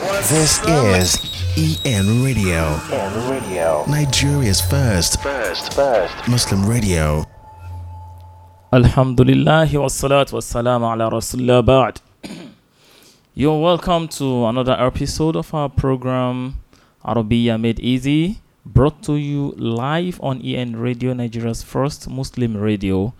This is EN Radio, EN Radio. Nigeria's first First, first. Muslim radio. Alhamdulillah wassalatu wassalamu ala rasulillah ba'd. You're welcome to another episode of our program Arabiya Made Easy, brought to you live on EN Radio, Nigeria's first Muslim radio.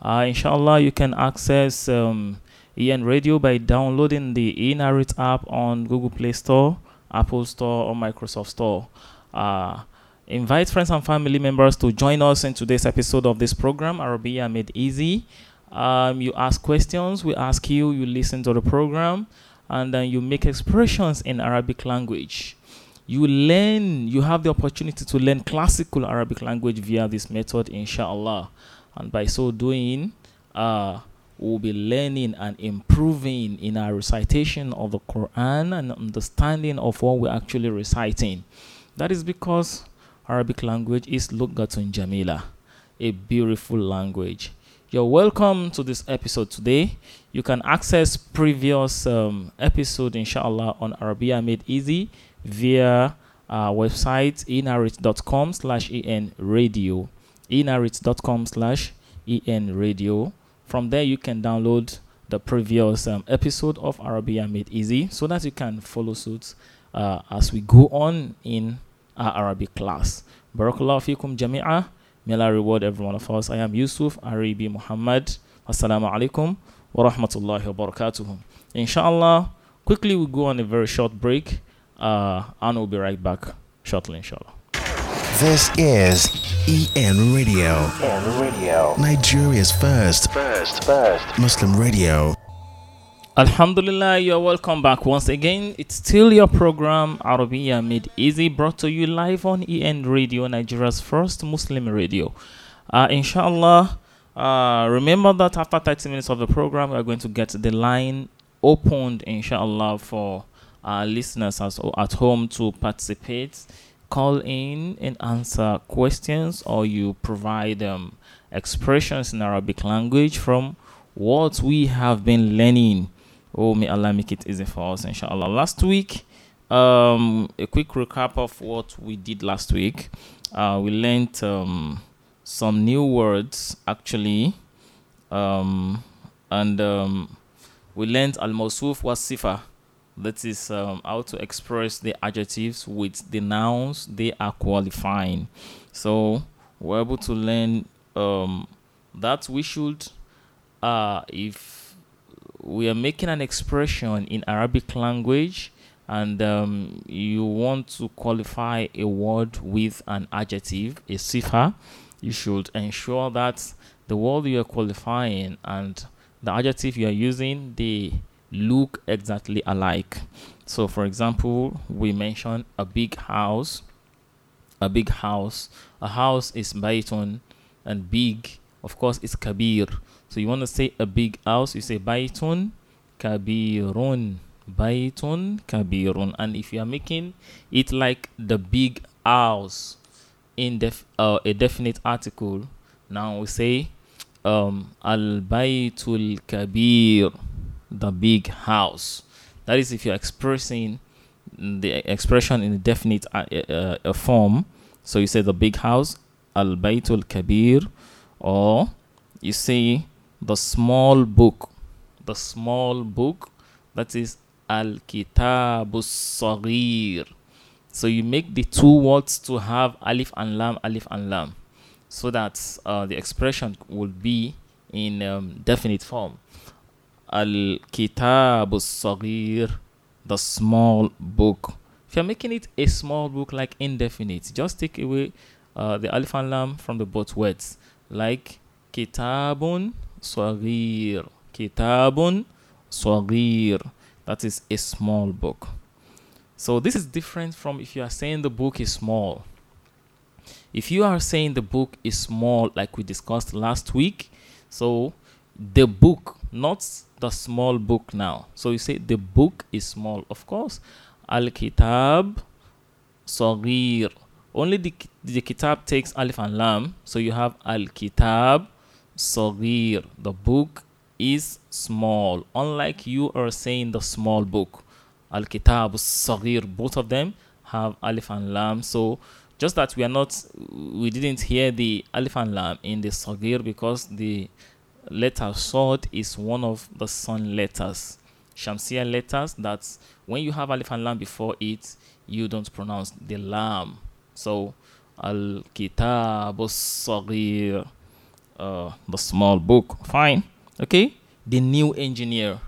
Uh, inshallah, you can access um, EN Radio by downloading the eNarrate app on Google Play Store, Apple Store, or Microsoft Store. Uh, invite friends and family members to join us in today's episode of this program, Arabiya Made Easy. Um, you ask questions, we ask you, you listen to the program, and then you make expressions in Arabic language. You learn, you have the opportunity to learn classical Arabic language via this method, inshallah. And by so doing, uh, we'll be learning and improving in our recitation of the Quran and understanding of what we're actually reciting. That is because Arabic language is Lugatun Jamila, a beautiful language. You're welcome to this episode today. You can access previous um, episode, inshallah, on Arabia Made Easy via our website enarrate.com slash en radio enarrate.com slash en radio from there you can download the previous um, episode of arabia made easy so that you can follow suit uh, as we go on in our arabic class. Barakallahu fikum jami'a. May allah reward every one of us. I am yusuf arabi muhammad. Assalamu alaikum wa rahmatullahi wa inshallah quickly we go on a very short break. Uh, and we'll be right back shortly inshallah This is EN Radio, EN Radio. Nigeria's first First, first. Muslim radio. Alhamdulillah, you're welcome back once again. It's still your program, Arabiya Made Easy, brought to you live on EN Radio, Nigeria's first Muslim radio. Uh, inshallah, uh, remember that after 30 minutes of the program, we're going to get the line opened, inshallah, for our listeners as, at home to participate, call in and answer questions, or you provide um, expressions in Arabic language from what we have been learning. Oh, may Allah make it easy for us, inshallah. Last week, um, a quick recap of what we did last week. Uh, we learned um, some new words actually, um, and um, we learned al mawsuf was sifa. That is um, how to express the adjectives with the nouns they are qualifying. So we're able to learn um, that we should, uh, if we are making an expression in Arabic language and um, you want to qualify a word with an adjective, a sifa, you should ensure that the word you are qualifying and the adjective you are using they look exactly alike. So, for example, we mentioned a big house. A big house. A house is baytun, and big, of course, is kabir. So, you want to say a big house, you say baytun kabirun. Baytun kabirun. And if you are making it like the big house in def- uh, a definite article, now we say um, al baytul kabir the big house. That is if you're expressing the expression in a definite uh, uh, form. So you say the big house, al baytul kabir, or you say the small book, the small book. That is al kitabus sagir. So you make the two words to have alif and lam, alif and lam, so that uh, the expression would be in um, definite form. Al Kitab Sagir, the small book. If you're making it a small book like indefinite, just take away uh, the alif and lam from the both words, like Kitabun Sagir. Kitabun Sagir. That is a small book. So this is different from if you are saying the book is small. If you are saying the book is small, like we discussed last week, so the book, not the small book now. So you say the book is small. Of course, Al Kitab Sagir. Only the, the Kitab takes Alif and Lam. So you have Al Kitab Sagir. The book is small. Unlike you are saying the small book. Al Kitab Sagir. Both of them have Alif and Lam. So just that we are not, we didn't hear the Alif and Lam in the Sagir because the letter Sod is one of the Sun letters. Shamsia letters that when you have Alif and Lam before it, you don't pronounce the Lam. So Al Kitab Sagir, uh, the small book. Fine. Okay. The new engineer.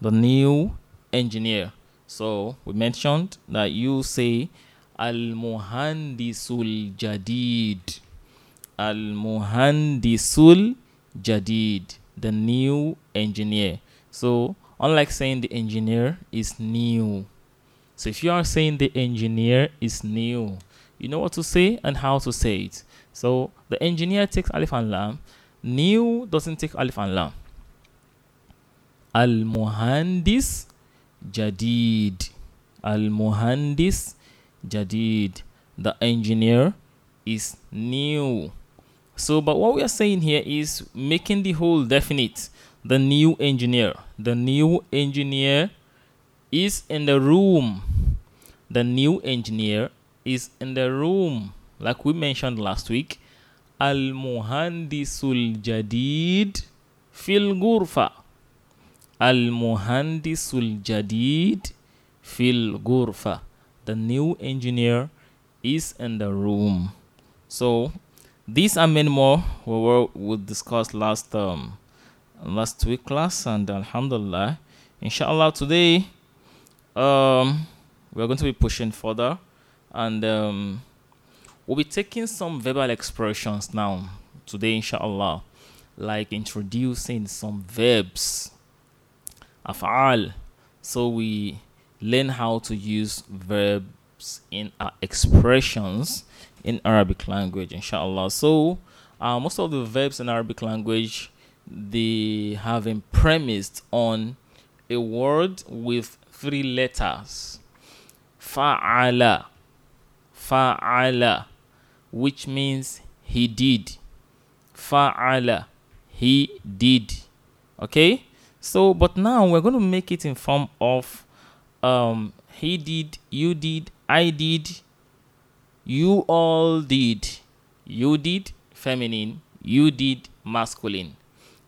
The new engineer. So we mentioned that you say Al Muhandisul Jadid. Al Muhandisul Jadid. The new engineer. So unlike saying the engineer is new. So if you are saying the engineer is new, you know what to say and how to say it. So the engineer takes alif and lam. New doesn't take alif and lam. Al muhandis jadid. Al muhandis jadid. The engineer is new. So, but what we are saying here is making the whole definite. The new engineer. The new engineer is in the room. The new engineer is in the room. Like we mentioned last week. Al muhandisul jadid fil gurfa. Al muhandisul jadid fil gurfa. The new engineer is in the room. So these and many more we were we discussed last um last week class and alhamdulillah inshallah today um we're going to be pushing further and um we'll be taking some verbal expressions now today inshallah like introducing some verbs af'al. So we learn how to use verbs in our expressions in Arabic language, inshallah. So, uh, most of the verbs in Arabic language they have been premised on a word with three letters. Fa'ala, fa'ala, which means he did. Fa'ala, he did. Okay. So, but now we're going to make it in form of um, he did, you did, I did, you all did. You did feminine. You did masculine.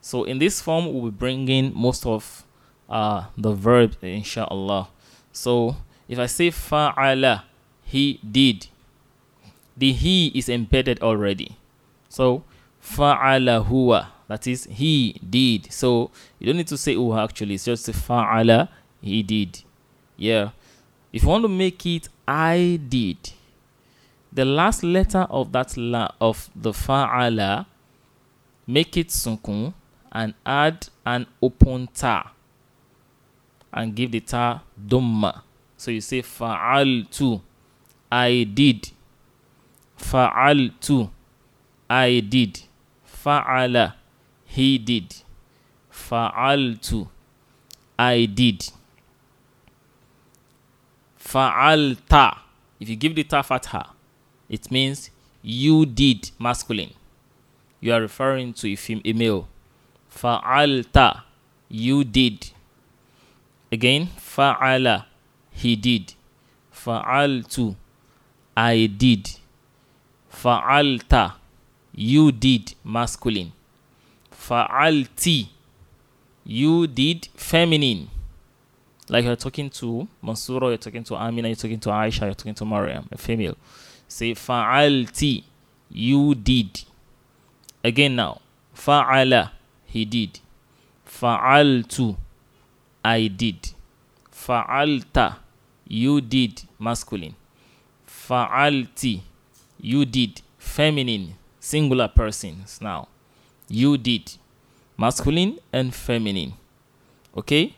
So in this form, we'll be bringing most of uh, the verb, inshallah. So if I say fa'ala, he did. The he is embedded already. So fa'ala huwa, that is he did. So you don't need to say huwa actually. It's just fa'ala, he did. Yeah. If you want to make it I did, the last letter of that la of the fa'ala make it sukun and add an open ta and give the ta dumma so you say fa'altu i did. Fa'altu i did. Fa'ala he did. Fa'altu i did fa'alta if you give the ta fatha it means you did masculine. You are referring to a female. Fa'alta, you did. Again, fa'ala, he did. Fa'altu, I did. Fa'alta, you did masculine. Fa'alti, you did feminine. Like you're talking to Mansura, you're talking to Amina, you're talking to Aisha, you're talking to Mariam, a female. Say fa'alti, you did. Again now, fa'ala, he did. Fa'altu, I did. Fa'alta, you did, masculine. Fa'alti, you did, feminine, singular persons now. You did, masculine and feminine. Okay?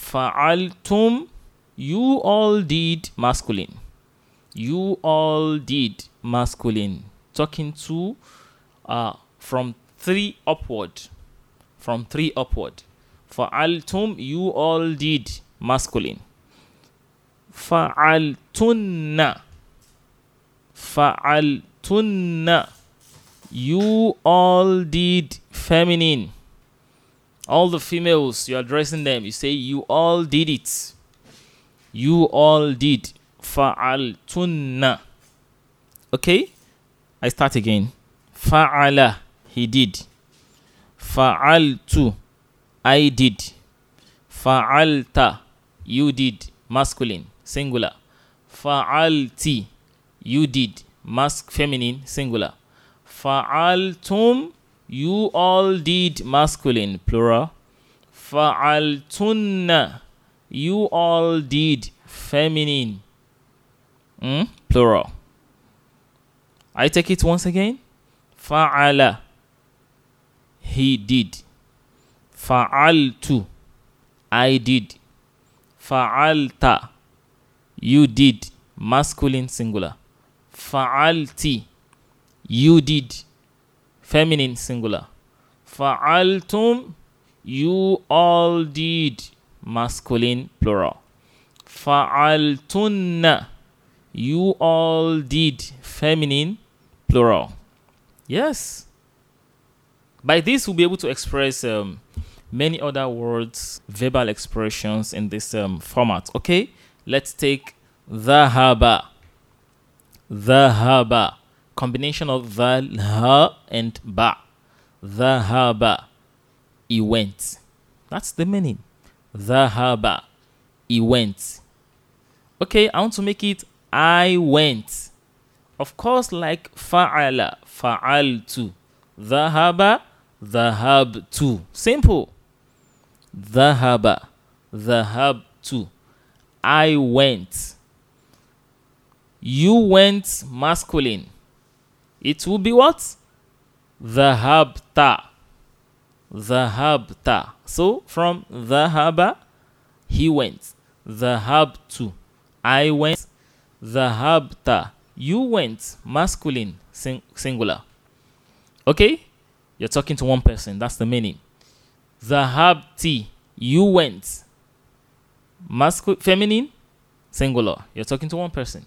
Fa'altum, you all did, masculine. You all did masculine. Talking to uh from three upward. From three upward. fa'altum you all did masculine. fa'altunna fa'altunna you all did feminine all the females you're addressing them you say you all did it You all did. Fa'altunna. Okay? I start again. Fa'ala. He did. Fa'altu. I did. Fa'alta. You did. Masculine. Singular. Fa'alti. You did. Mask feminine. Singular. Fa'altum. You all did. Masculine. Plural. Fa'altunna. You all did. Feminine. Hmm? Plural. I take it once again. Fa'ala. He did. Fa'altu. I did. Fa'alta. You did. Masculine singular. Fa'alti. You did. Feminine singular. Fa'altum. You all did. Masculine plural. Fa'altunna. You all did. Feminine plural. Yes. By this, we'll be able to express um, many other words, verbal expressions in this um, format. Okay, let's take dhahaba. The haba. Combination of the ha and ba. The haba. He went. That's the meaning. Dhahaba. He went. Okay, I want to make it I went. Of course, like fa'ala, fa'altu. Dhahaba, dhahabtu. Simple. dhahaba the Dhahaba, dhahabtu. I went. You went masculine. It will be what? Dhahabta. Dhahabta. So from dhahaba, he went. Dhahabtu. I went. Dhahabta. You went masculine sing- singular. Okay? You're talking to one person. That's the meaning. Dhahabti. You went masculine feminine singular. You're talking to one person.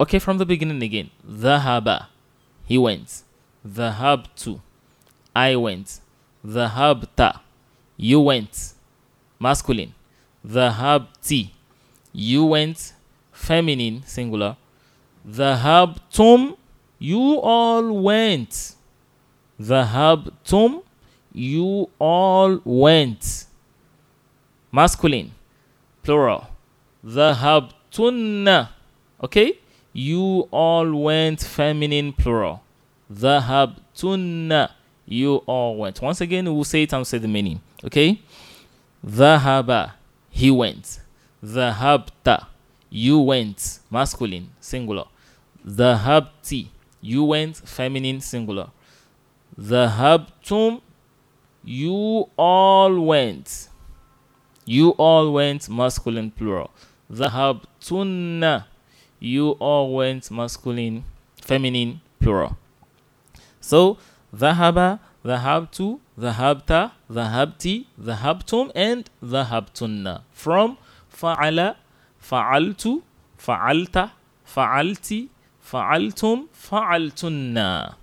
Okay, from the beginning again. Dhahaba. He went. Dhahabtu. I went. Dhahabta. You went. Masculine. Dhahabti. You went. Feminine. Singular. Dhahabtum. You all went. Dhahabtum. You all went. Masculine. Plural. Dhahabtunna. Okay? You all went. Feminine. Plural. Dhahabtunna. You all went. Once again, we'll say it and say the meaning. Okay? Dhahaba. He went. Dhahabta. You went. Masculine. Singular. Dhahabti. You went. Feminine. Singular. Dhahabtum. You all went. You all went. Masculine. Plural. Dhahabtunna. You all went. Masculine. Feminine. Plural. So, dhahaba, dhahabtu, dhahabta, dhahabti, dhahabtum, and dhahabtunna. From fa'ala, fa'altu, fa'alta, fa'alti, fa'altum, fa'altunna.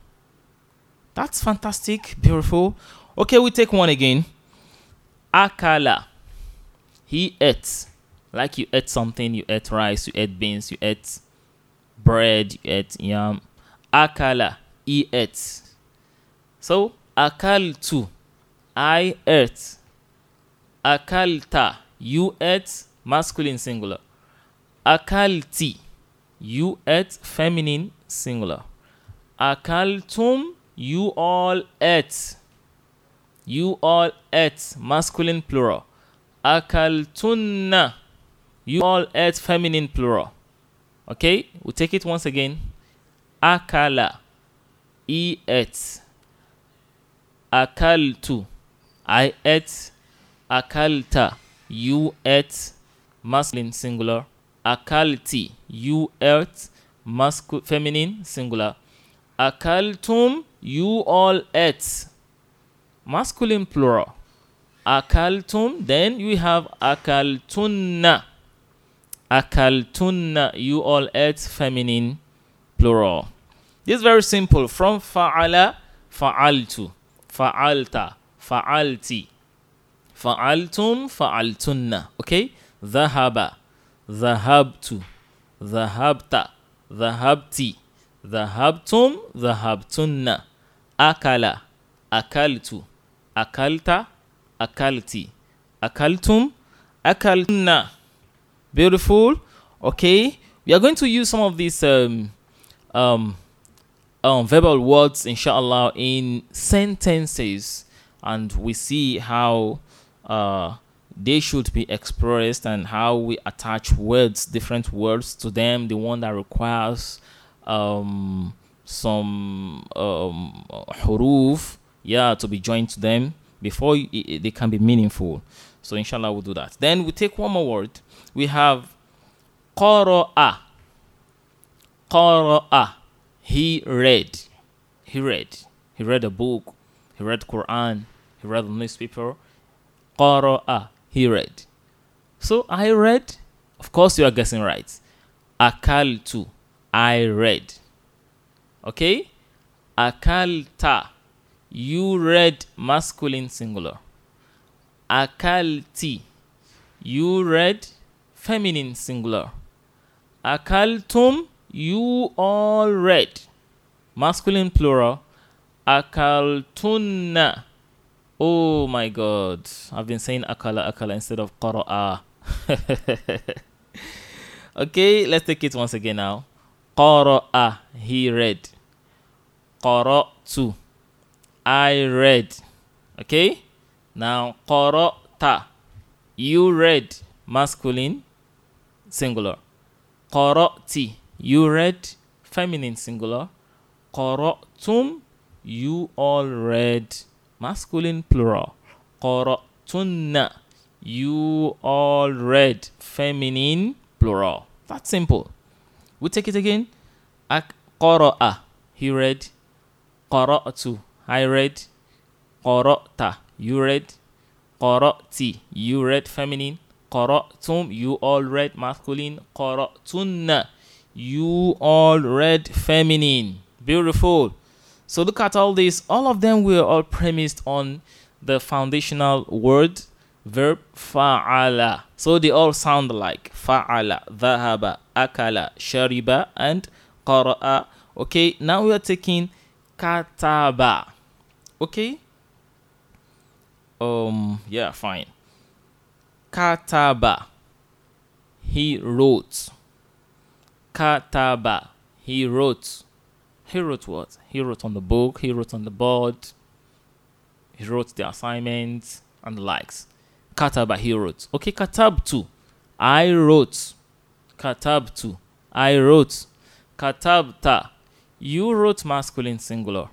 That's fantastic, beautiful. Okay, we take one again. Akala. He ate. Like you ate something, you ate rice, you ate beans, you ate bread, you ate yam. Akala. He ate. So, akaltu. I ate. Akalta. You ate. Masculine singular. Akalti. You ate. Feminine singular. Akaltum. You all ate. You all ate. Masculine plural. Akaltunna. You all ate. Feminine plural. Okay, we take it once again. Akala. He ate. Akaltu. I ate. Akalta. You ate. Masculine singular. Akalti. You ate. Masculine feminine singular. Akaltum. You all ate. Masculine plural. Akaltum. Then we have akaltunna akaltunna you all ate feminine plural. This is very simple. From fa'ala fa'altu. Fa'alta fa'alti. Fa'altum fa'altunna. Okay? Dhahaba dhahabtu. Dhahabta dhahabti. Dhahabtum dhahabtunna. Akala akaltu. Akalta akalti. Akaltum akaltunna. Beautiful. Okay. We are going to use some of these um, um, um, verbal words, inshallah, in sentences, and we see how uh, they should be expressed and how we attach words, different words to them. The one that requires um, some um, huruf, yeah, to be joined to them before they can be meaningful. So, inshallah, we'll do that. Then we take one more word. We have qara'a. Qara'a. He read. He read. He read a book. He read Quran. He read the newspaper. Qara'a. He read. So I read. Of course, you are guessing right. Akaltu. I read. Okay? Akalta. You read masculine singular. Akalti. You read feminine singular. Akaltum. You all read masculine plural. Akaltunna. Oh my god. I've been saying akala akala instead of qara'a. okay, let's take it once again now. Qara'a. He read. Qara'tu. I read. Okay? Now qara'ta. You read masculine singular. Qara'ti. You read feminine singular. Qara'tum. You all read masculine plural. Qara'tunna. You all read feminine plural. That's simple. We take it again. Qara'a. He read. Qara'tu. I read. Qara'ta. You read. Qara'ti. You read feminine. Qara'tum. You all read masculine. Qara'tunna. You all read feminine. Beautiful. So look at all this. All of them were all premised on the foundational word verb fa'ala. So they all sound like fa'ala, dhahaba, akala, shariba, and qara'a. Okay, now we are taking kataba. Okay? Um, yeah, fine. Kataba. He wrote. Kataba. He wrote. He wrote what? He wrote on the book, he wrote on the board, he wrote the assignments and the likes. Kataba, he wrote. Okay, Katab katabtu. I wrote. Katab Katabtu. I wrote. Katabta. You wrote masculine singular.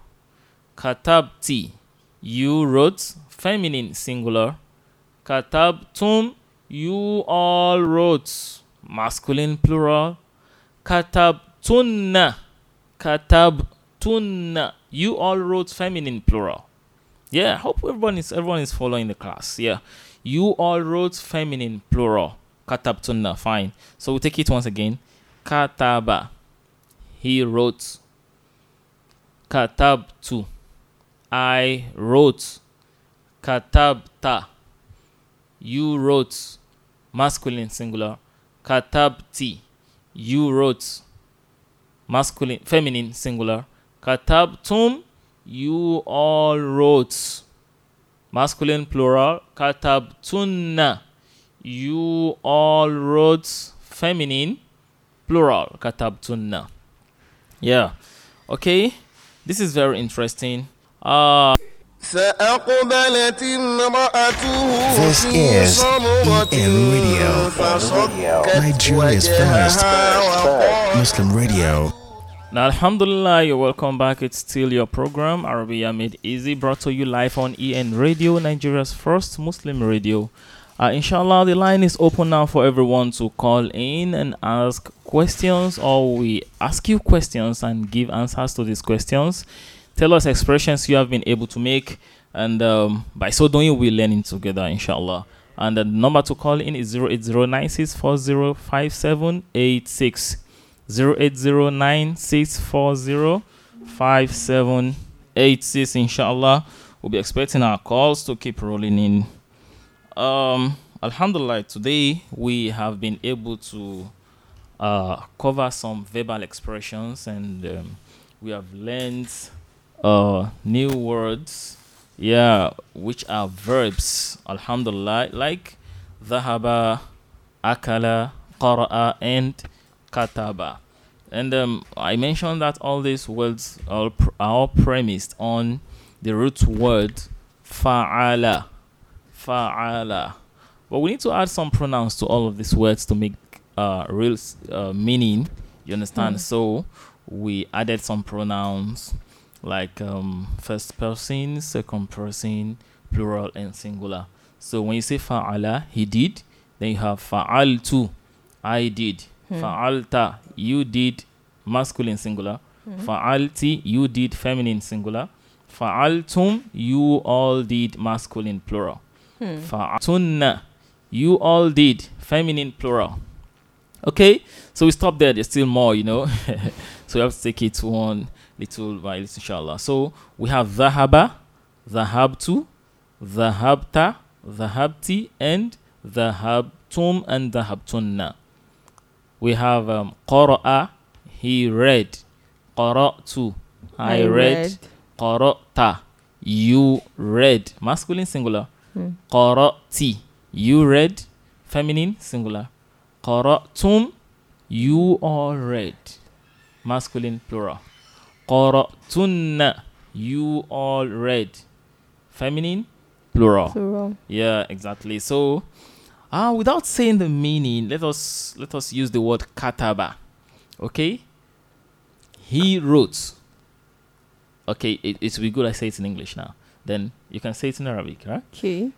Katab Katabti. You wrote feminine singular. Katabtum. You all wrote masculine plural. Katabtunna. Katabtunna. You all wrote feminine plural. Yeah, I hope everyone is everyone is following the class. Yeah. You all wrote feminine plural. Katabtunna. Fine. So we'll take it once again. Kataba. He wrote. Katabtu. I wrote. Katabta. You wrote. Masculine singular. Katabti. You wrote. Masculine, feminine singular. Katabtum. You all wrote. Masculine plural. Katabtunna. You all wrote. Feminine plural. Katabtunna. Yeah. Okay. This is very interesting. Uh فأقبلت امرأته This في is صرة EN Radio. فصكت Nigeria's first وجهها وقالت Muslim radio. Now, Alhamdulillah, you're welcome back. It's still your program, Arabia Made Easy, brought to you live on EN Radio, Nigeria's first Muslim radio. Uh, inshallah, the line is open now for everyone to call in and ask questions, or we ask you questions and give answers to these questions. Tell us expressions you have been able to make, and um, by so doing, we're learning together, inshallah. And the number to call in is 08096405786. 08096405786 inshallah we'll be expecting our calls to keep rolling in um Alhamdulillah, today we have been able to uh, cover some verbal expressions and um, we have learned uh, new words, yeah, which are verbs. Alhamdulillah, like dhahaba, akala, qara'a, and kataba. And um, I mentioned that all these words are, pr- are all premised on the root word fa'ala. Fa'ala. But we need to add some pronouns to all of these words to make uh, real uh, meaning. You understand? Mm. So we added some pronouns like um, first person, second person, plural, and singular. So when you say fa'ala, he did, then you have fa'altu, I did. Hmm. Fa'alta, you did, masculine singular. Hmm. Fa'alti, you did, feminine singular. Fa'altum, you all did, masculine plural. Hmm. You all did, feminine plural. Okay, so we stop there. There's still more, you know. so we have to take it one little by little, inshallah. So we have dhahaba, dhahabtu, dhahabta, dhahabti, and dhahabtum and dhahabtunna. We have um, qara'a, he read. Qara'tu, I, read. Qara'ta, you read. Masculine singular. Hmm. Qara'ti, you read. Feminine singular. Qara'tum, you all read. Masculine plural. Qara'tunna, you all read. Feminine plural. Plural. Yeah, exactly. So, uh, without saying the meaning, let us let us use the word kataba. Okay? He wrote. Okay, it, it will be good I say it in English now. Then you can say it in Arabic, right? Okay.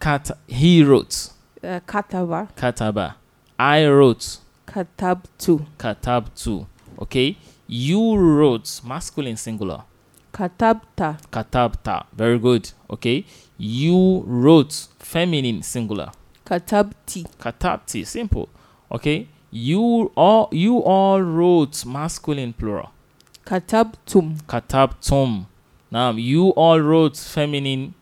Kat he wrote. Uh, kataba. Kataba. I wrote. Katabtu. Katabtu. Okay? You wrote masculine singular. Katabta. Katabta. Very good. Okay? You wrote feminine singular. Katabti. Katabti, simple. Okay, you all you all wrote masculine plural. Katabtum. Katabtum. Now you all wrote feminine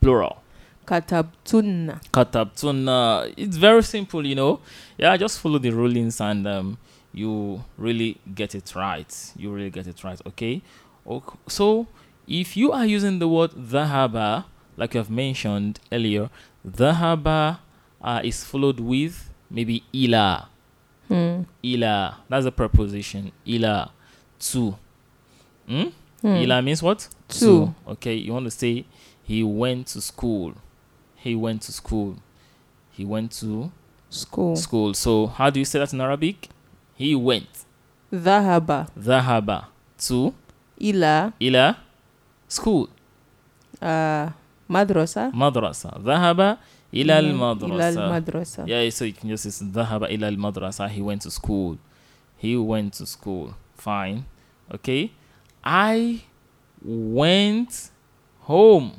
plural. Katabtunna. Katabtuna. It's very simple, you know. Yeah, just follow the rulings and um, you really get it right. You really get it right. Okay. Ok- So if you are using the word dhahaba, like I've mentioned earlier, dhahaba uh, is followed with maybe ila. Hmm. Ila. That's a preposition. Ila. To. Hmm? Hmm. Ila means what? To. Okay, you want to say he went to school. He went to school. He went to School. school. So how do you say that in Arabic? He went. Dhahaba. Dhahaba to Ila. ila school. Uh, madrasa. Madrasa. Dhahaba ila al Ila madrasa. al-madrasa. Yeah, so you can just say dhahaba ila al madrasa. He went to school. He went to school. Fine. Okay. I went home.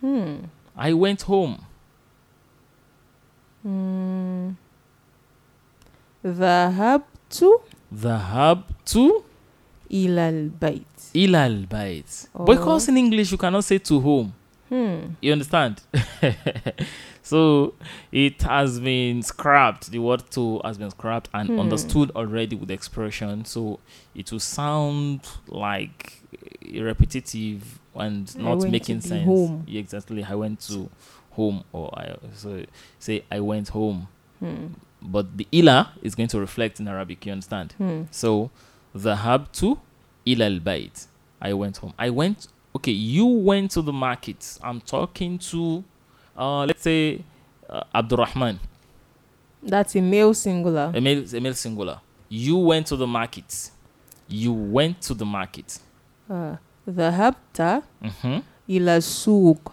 Hmm. I went home. Hmm. Dhahabtu Dhahabtu ila al-bayt. ila al bayt. Oh. Because in English you cannot say to home. Hmm. You understand? so it has been scrapped. The word to has been scrapped and Hmm. understood already with the expression. So it will sound like repetitive and not making sense. home. Exactly. I went to home or I so say I went home. Hmm but the ila is going to reflect in Arabic. You understand? Mm. So, dhahabtu ila al bayt. I went home. I went. Okay, you went to the market. I'm talking to, uh, let's say, uh, Abdurrahman. That's a male singular. A male, a male singular. You went to the market. You went to the market. Uh, habta mm-hmm. ila souk.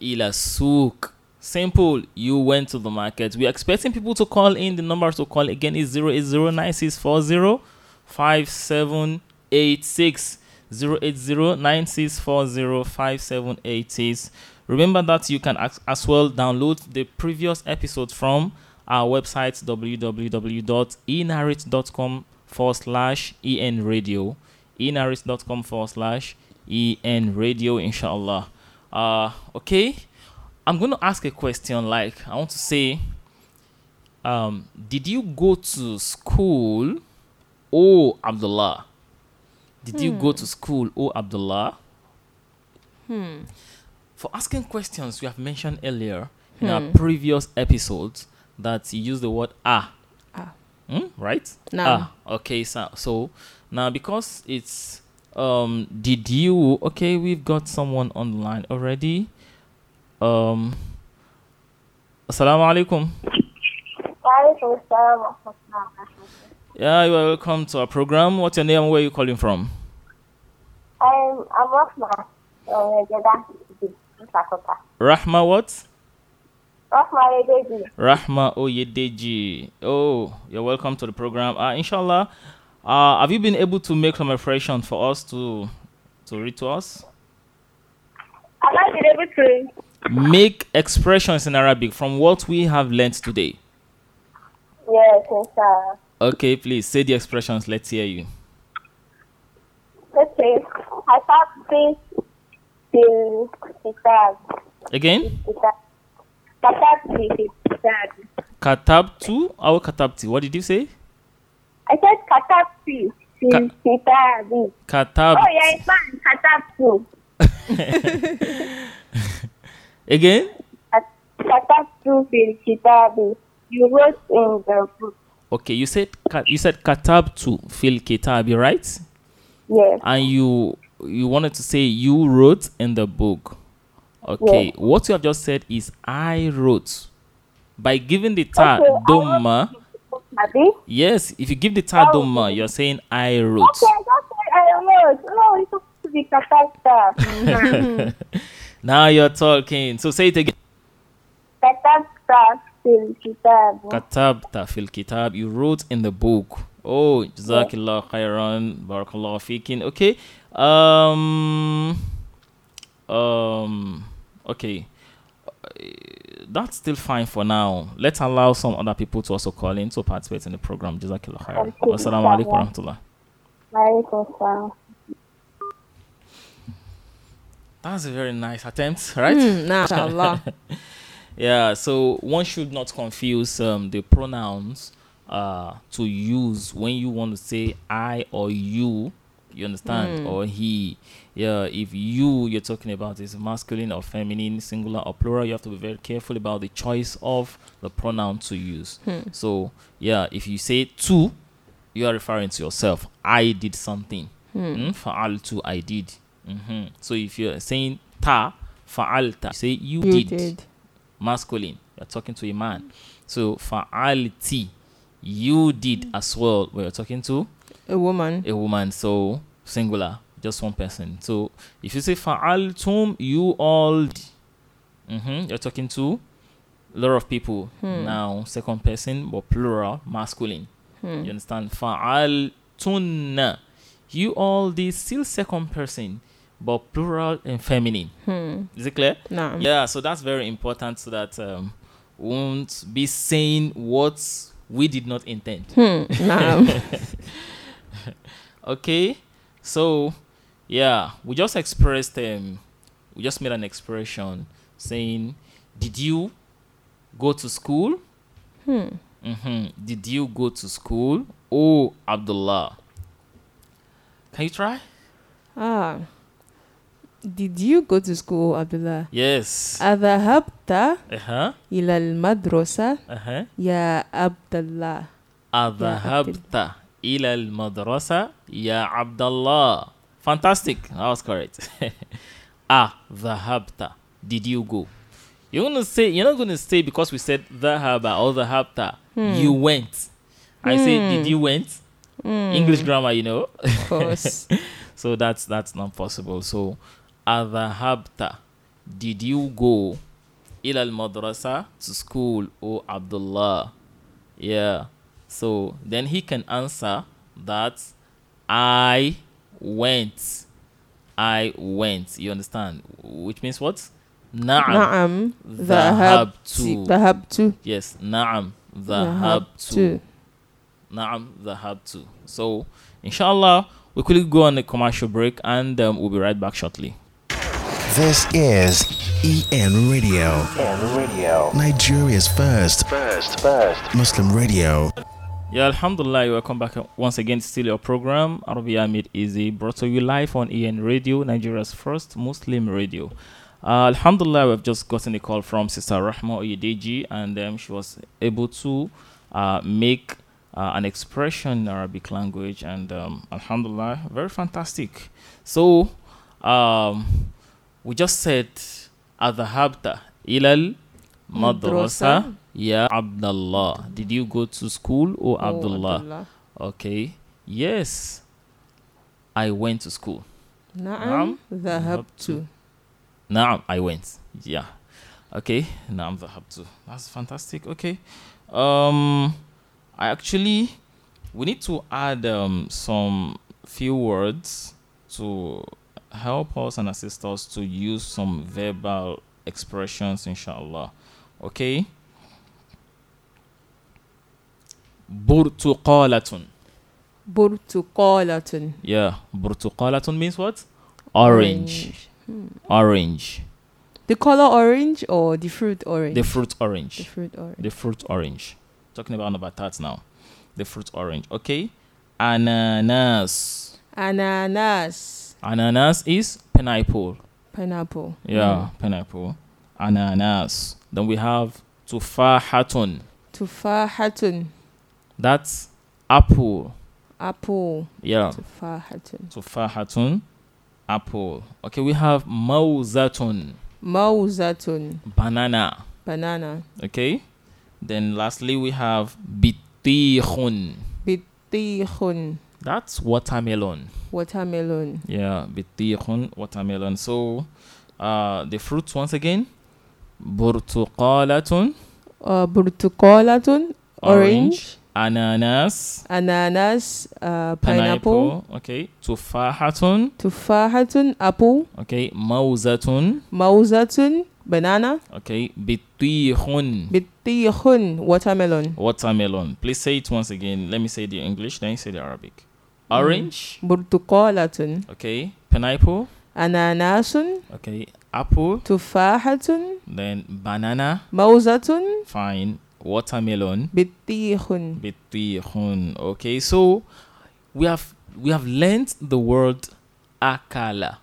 Ila souk. Simple. You went to the market. We're expecting people to call in. The number to call again is 0809640 5786. 0809640 5786. Remember that you can as, well download the previous episode from our website www.enarrate.com forward slash en radio enarrate.com forward slash en radio inshallah uh okay I'm going to ask a question like I want to say um did you go to school oh Abdullah? Did you go to school oh Abdullah? For asking questions we have mentioned earlier in our previous episodes that you use the word ah. Ah. Hmm? right? Naam. ah okay so, so now because it's um did you okay we've got someone online already um assalamu alaikum Waalaikum salam wa rahmatullahi wa barakatuh. yeah you are welcome to our program what's your name where are you calling from I'm I'm Rahma from Jeddah, East Africa. rahma what Rahma Edeji. rahma oyedeji oh you're welcome to the program uh inshallah uh have you been able to make some reflection for us to to read to us Have I been able to? Make expressions in arabic from what we have learned today Yes, inshallah. okay please say the expressions let's hear you Let's say, I thought this till kitab. again. Katabti kitab. katabtu or katabti what did you say I said katabti Ka- kitab. katab Oh, yeah, it's fine. Katabtu. again Katabtu fil kitab. You wrote in the book. okay you said ka- you said katabtu fil kitabi right Yes. and you you wanted to say you wrote in the book okay Yeah. what you have just said is i wrote by giving the ta Okay, doma yes if you give the ta Oh. doma you're saying i wrote Okay, that's what I wrote. No, it's supposed to be Katabta. Mm-hmm. Now you're talking. So say it again. Katabta fil kitab. katabta fil kitab. You wrote in the book. Oh jazakillah khairan. Barakallah fikin. Okay. Um um okay. Uh, that's still fine for now. Let's allow some other people to also call in to participate in the program. Jazakillah khairan. Wassalamu alaikum warahmatullah Walaikum that's a very nice attempt right nah, inshallah. Yeah, so one should not confuse um, the pronouns uh, to use when you want to say I or you. You understand? Or he. Yeah, if you you're talking about is masculine or feminine, singular or plural, you have to be very careful about the choice of the pronoun to use. So yeah, if you say to, you are referring to yourself. I did something. Mm, fa'altu, I did. Hmm So if you're saying ta, fa'alta, say you, You did did. masculine. You're talking to a man. So fa'alti, you did as well. We're talking to A woman. a woman. So singular, just one person. So if you say fa'altum, you all. Mm-hmm, you're talking to a lot of people. Now second person, but plural, masculine. You understand? Fa'altunna, you all did still second person, but plural and feminine. Is it clear? Nah. Yeah, so that's very important so that um, we won't be saying what we did not intend. Hmm. Nah. Okay, so yeah, we just expressed um, we just made an expression saying, "Did you go to school?" hmm. Mm-hmm. Did you go to school? Oh, Abdullah. Can you try? Ah. Did you go to school, Abdullah? Yes. Adhahabta uh-huh. ila al-madrasa uh-huh. ya Abdullah. Adhahabta ila al-madrasa ya Abdullah. Fantastic. That was correct. Adhahabta. Did you go? You're gonna say you're not gonna say because we said the or the. Hmm. You went. I hmm. say did you went? Hmm. English grammar, you know. Of course. so that's that's not possible. So adhahabta? Did you go ila al-madrasa to school O Abdullah? Yeah. So then he can answer that I went. I went. You understand? Which means what? Na'am. Na'am. Dhahabtu. Dhahabtu. Yes. Na'am. Dhahabtu. Na'am. Dhahabtu. So, inshallah, we could go on a commercial break and um, we'll be right back shortly. This is EN Radio. and radio. Nigeria's first First. First. Muslim radio. Yeah, Alhamdulillah, welcome back once again to still your program, Arabia Made Easy, brought to you live on EN Radio, Nigeria's first Muslim radio. Uh, Alhamdulillah, we've just gotten a call from Sister Rahma Oyedeji, and um, she was able to uh, make uh, an expression in Arabic language, and um, Alhamdulillah, very fantastic. So, um, we just said adhabta ilal madrasa ya Abdullah. Did you go to school or oh, Abdullah? Abdullah? Okay. Yes. I went to school. Naam dhahabtu. Naam, I went. Yeah. Okay. Naam dhahabtu. That's fantastic. Okay. Um I actually we need to add um some few words to help us and assist us to use some verbal expressions, inshallah. Okay? Burtuqalatun. Burtuqalatun. Yeah, burtuqalatun means what? Orange. Orange. Hmm. orange. The color orange or the fruit orange? The fruit orange. The fruit orange. The fruit orange. Talking about number that now. The fruit orange. Okay? Ananas. Ananas. Ananas is pineapple. Pineapple. Yeah, mm. pineapple. Ananas. Then we have tufahatun. Tufahatun. That's apple. Apple. Yeah. Tufahatun. Tufahatun. Apple. Okay, we have mauzatun. Mauzatun. Banana. Banana. Okay. Then lastly we have bitihun. Bitihun. That's watermelon. Watermelon. Yeah, bitihun, watermelon. So uh the fruits once again. Burtuqalatun, Uh, Burtuqalatun. Orange. ananas, Ananas. Uh, pineapple. Okay. Tufahatun. Tufahatun. Apple. Okay. Mauzatun. Mauzatun. Banana. Okay. Bitihun. Bitihun. Watermelon. Watermelon. Please say it once again. Let me say the English, then you say the Arabic. Orange. Hmm. Burtuqalatun. Okay. Pineapple. Ananasun. Okay. Apple. Tufahatun. Then banana. Mauzatun. Fine. Watermelon. Bitihun. Bitihun. Okay. So we have we have learned the word akala,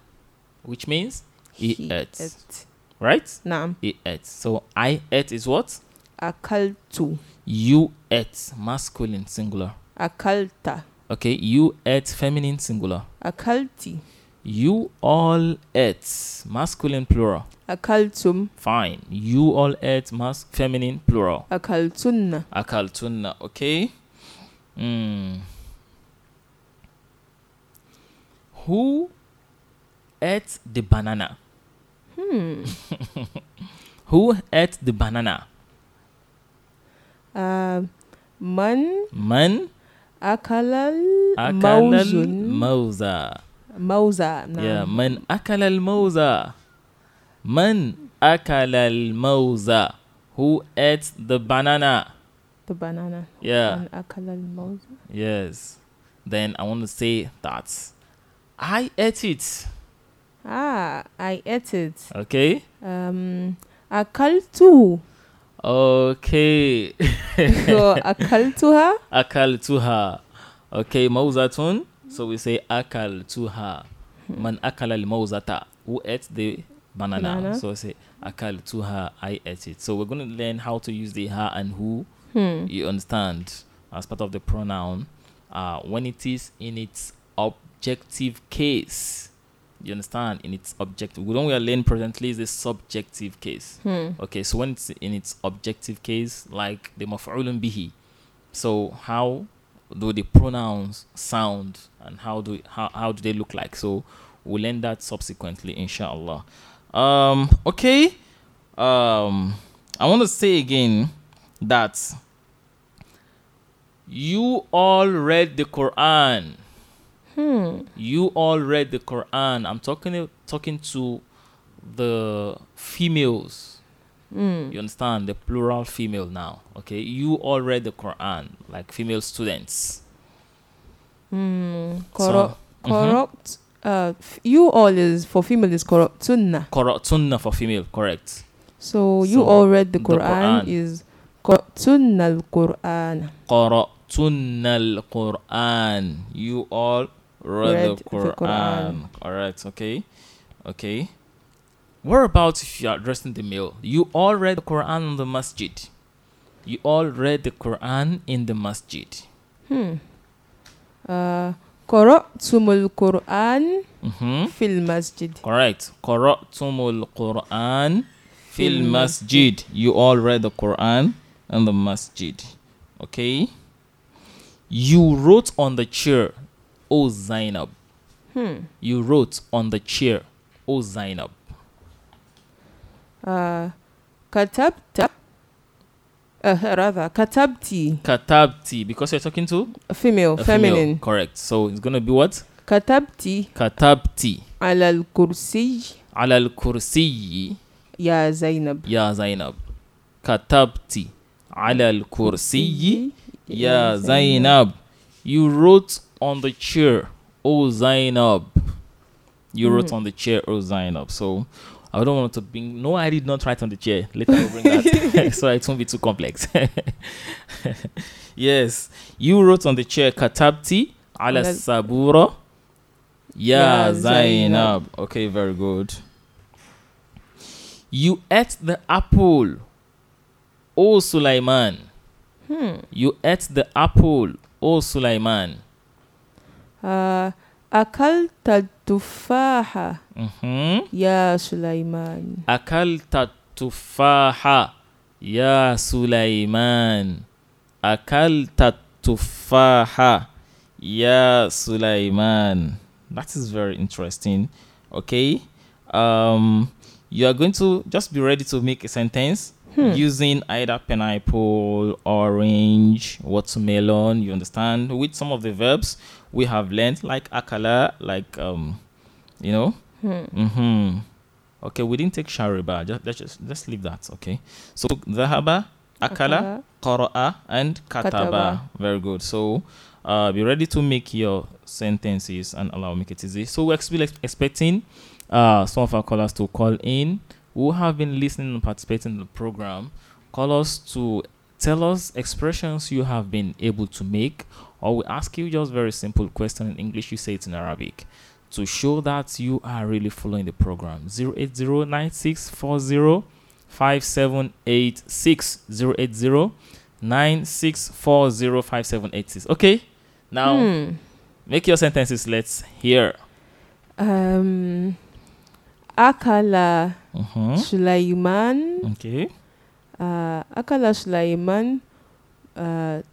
which means he, He ate. ate. Right? Naam. He ate. So I ate is what? Akaltu. You ate. Masculine singular. Akalta. Okay. You ate feminine singular. Akalti. You all ate. Masculine plural. Akaltum. Fine. You all ate. Mas- feminine plural. Akaltunna. Akaltunna. Okay. Mm. Who ate the banana? Hmm. Who ate the banana? Uh, man Man akalal akala mauzun. mauza. Mauza. Yeah, man akala al Man akala al Who ate the banana? The banana. Yeah. Akalal mauza. Yes. Then I want to say that I ate it. Ah, I ate it. Okay. Um, akaltu. Okay. so akaltuha. Akaltuha. Okay, mauzatun. So we say akaltuha. Man akala al mauzata. Who ate the banana? Banana. So we say akaltuha. I ate it. So we're going to learn how to use the ha and who. Hmm. You understand? As part of the pronoun. Uh, when it is in its objective case. You understand? In its objective. The one we are learning presently is the subjective case. Hmm. Okay, so when it's in its objective case, like the maf'ulun bihi, so how do the pronouns sound and how do how, how do they look like? So we'll learn that subsequently, inshallah. Um, okay. Um, I want to say again that you all read the Quran. Hmm. You all read the Quran. I'm talking talking to the females. Hmm. You understand the plural female now. Okay, you all read the Quran, like female students. Hmm. So, Corrupt. mhm. Uh, f- you all is for female is Qara'tunna. Qara'tunna for female, correct. So you So, all read the the Quran, Quran. is Qara'tunna al-Quran. Qara'tunna al-Quran. You all read, Read the the Quran. Quran. Correct, okay. Okay. What about if you are addressing the male? You all read the Quran in the masjid. You all read the Quran in the masjid. Hmm. Uh, Qara'tumul Quran Mm-hmm. fil masjid. Correct. Qara'tumul Quran Fil masjid. You all read the Quran in the masjid. Okay. You wrote on the chair, O Zainab. Hmm. You wrote on the chair, O Zainab. Uh, katabta. Uh, rather, katabti. Katabti, because you're talking to A female, a female. feminine. Correct. So it's gonna be what? Katabti Katabti ala al-kursi ala al-kursiyi ya Zainab. ya Zainab. Katabti ala al-kursiyi ya Zainab. You wrote on the chair, oh Zainab. You wrote Mm. on the chair, oh Zainab. So I don't want to bring. No, I did not write on the chair. Later I'll bring that, so it won't be too complex. yes, you wrote on the chair, Katabti ala Ala- Yeah, Ya Ya Zainab. Okay, very good. You ate the apple, O Sulaiman. Hmm. You ate the apple, O Sulaiman. Uh, akalta tufaha Mm-hmm. ya Sulaiman. Akalta tufaha, ya Sulaiman. Akalta tufaha, ya Sulaiman. That is very interesting. Okay. Um, you are going to just be ready to make a sentence using either pineapple, orange, watermelon. You understand? With some of the verbs we have learned, like akala, like um, you know. Mm-hmm. Okay, we didn't take shariba. Just let's just let's leave that. Okay. So zahaba, akala, qara'a, and kataba. Very good. So uh, be ready to make your sentences and allow make it easy. So we're ex- expecting uh, some of our callers to call in who have been listening and participating in the program. Call us to tell us expressions you have been able to make, or we ask you just very simple question in English. You say it in Arabic to show that you are really following the program. 0809640 5786 080 9640 5786. Okay, now Hmm. make your sentences. Let's hear. Um, akala. Sulaiman. Okay, أكل سليمان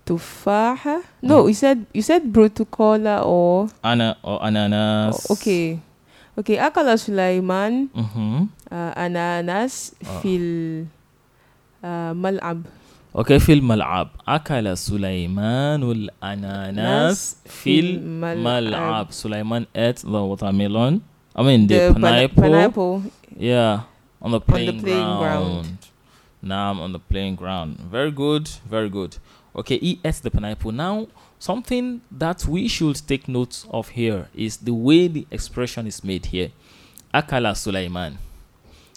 تفاحة no you said you said بروتوكولا أو أنا أو أناناس okay okay أكل سليمان أناناس في الملعب أوكي في الملعب اكل سليمان الاناناس في الملعب سليمان أت the watermelon i mean the, the pineapple, pineapple yeah on the playing, on the playing ground. ground Now I'm on the playing ground. Very good, very good. Okay, he ate the pineapple. Now, something that we should take note of here is the way the expression is made here. Akala Sulaiman.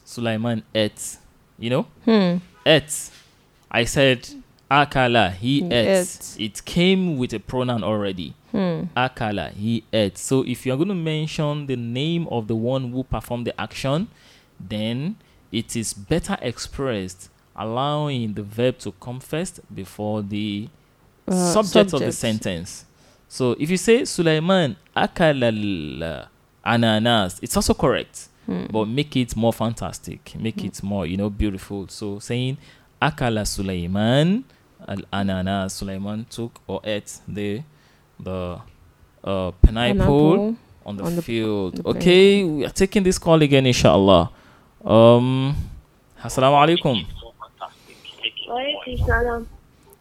Sulaiman ate. You know? Hmm. ate. I said akala, he He ate. ate. It came with a pronoun already. Hmm. Akala, he ate. So if you're going to mention the name of the one who performed the action, then it is better expressed allowing the verb to come first before the Uh, subject, of the sentence. So if you say Sulaiman akala al ananas, it's also correct Hmm. but make it more fantastic make it more you know beautiful so saying akala sulaiman al ananas sulaiman took or ate the the uh, pineapple, Pineapple. on the on field the okay we are taking this call again inshallah um assalamu alaikum.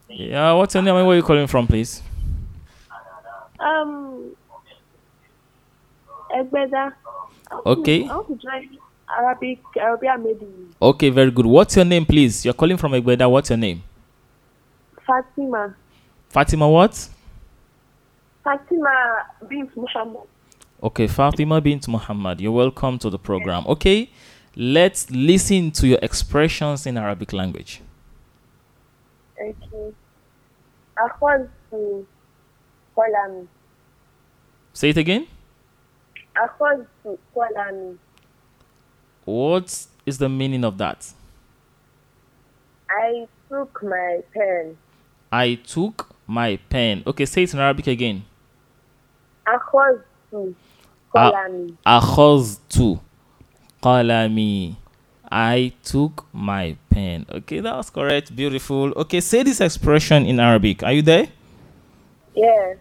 Yeah what's your name and where are you calling from please Um, Egbeda. Okay. I want to join Arabic, Arabic okay very good what's your name please you're calling from Egbeda. what's your name Fatima. fatima what Fatima bint Muhammad. Okay, Fatima bint Muhammad, you're welcome to the program. Okay, let's listen to your expressions in Arabic language. Okay. أخذت قلمي Say it again. أخذت قلمي What is the meaning of that? I took my pen I took my pen. Okay, say it in Arabic again. أخذت Ah. قلمي أخذت قلمي. I took my pen. Okay, that was correct. Beautiful. Okay, say this expression in Arabic. Are you there? Yeah.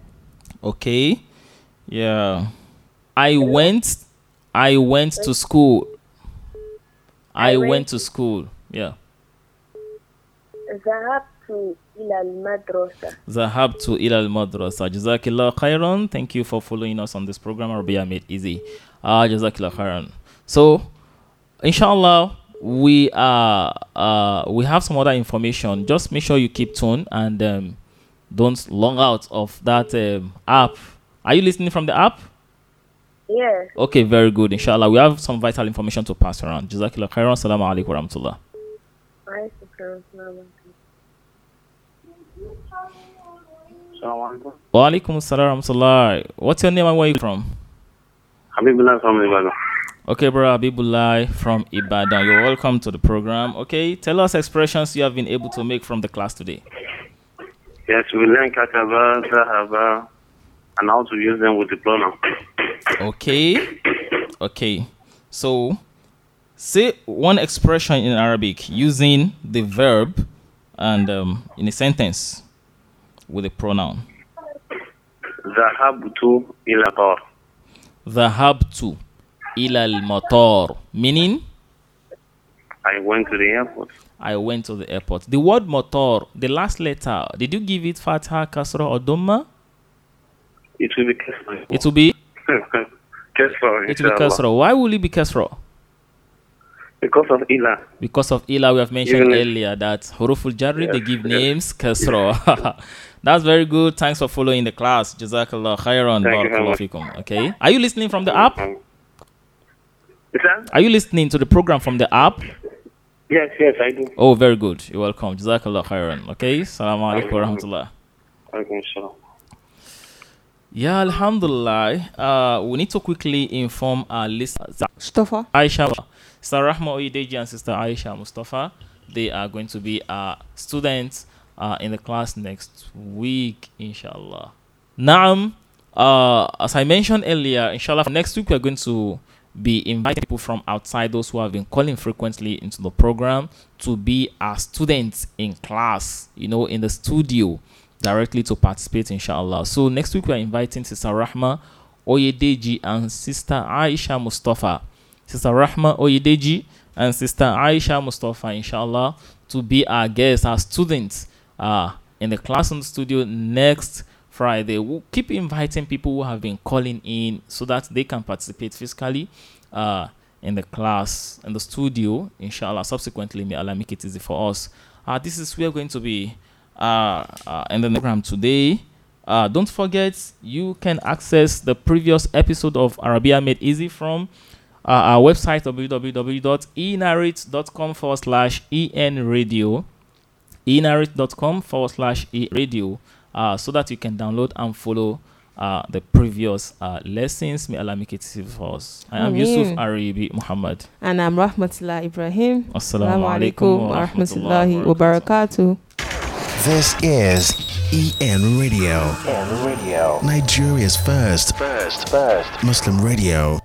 Okay. Yeah. I went I went to school. I, I went, went to school. Yeah. ذهبت إلى المدرسة ذهبت إلى المدرسة جزاك الله خيرا Thank you for following us on this program Arabia made easy uh, جزاك الله خيرا So inshallah we are uh, we have some other information. Just make sure you keep tuned and um, don't long out of that um, app. Are you listening from the app? Yeah okay very good. Inshallah we have some vital information to pass around. Jazakallah khairan. Salam alaikum warahmatullah Wa alaikum assalam What's your name and where are you from? Habibullah from Okay, bro, Habibullah from Ibadan. You're welcome to the program. Okay, tell us expressions you have been able to make from the class today. Yes, we learn kataba, sahaba, and how to use them with the pronoun. Okay, okay. So, say one expression in Arabic using the verb and um, in a sentence with a pronoun. Zahabtu ila bar. Zahabtu ilal matar, meaning? I went to the airport. I went to the airport. The word matar, the last letter, did you give it fatha, kasra, or damma It will be kasra. It will be? kasra. It will be kasra. Why will it be kasra? Because of Ila. Because of Ila, we have mentioned Even earlier that Huruful jari. yes, they give yes, names, Kasra. That's very good. Thanks for following the class. Jazakallah khairan. Barakallahu. Okay. Are you listening from the app? Is that? Are you listening to the program from the app? Yes, yes, I do. Oh, very good. You're welcome. Jazakallah khairan. Okay. Salaam alaikum wa rahmatullah. Okay, sure. Yeah, alhamdulillah. Uh, we need to quickly inform our listeners. Mustafa. Aisha, Sister Rahma Oyedeji and Sister Aisha Mustafa, they are going to be our students uh, in the class next week, inshallah. Naam, uh, as I mentioned earlier, inshallah, next week we are going to be inviting people from outside, those who have been calling frequently into the program, to be our students in class, you know, in the studio, directly to participate, inshallah. So next week we are inviting Sister Rahma Oyedeji and Sister Aisha Mustafa. Sister Rahma Oyedeji and Sister Aisha Mustafa, inshallah, to be our guests, our students uh, in the class in the studio next Friday. We'll keep inviting people who have been calling in so that they can participate physically uh, in the class, in the studio, inshallah. Subsequently, may Allah make it easy for us. Uh, this is we're going to be uh, uh, in the program today. Uh, don't forget, you can access the previous episode of Arabia Made Easy from uh, our website www.enarrate.com forward slash en radio enarrate.com forward slash e radio uh, so that you can download and follow uh, the previous uh, lessons. May Allah make it easy for us. I am Yusuf Ameen. Aribi Muhammad. And I'm Rahmatullah Ibrahim. Assalamu Assalamu alaikum wa rahmatullahi wa barakatuh. barakatuh. This is EN Radio, EN radio. Nigeria's first First, first. Muslim radio.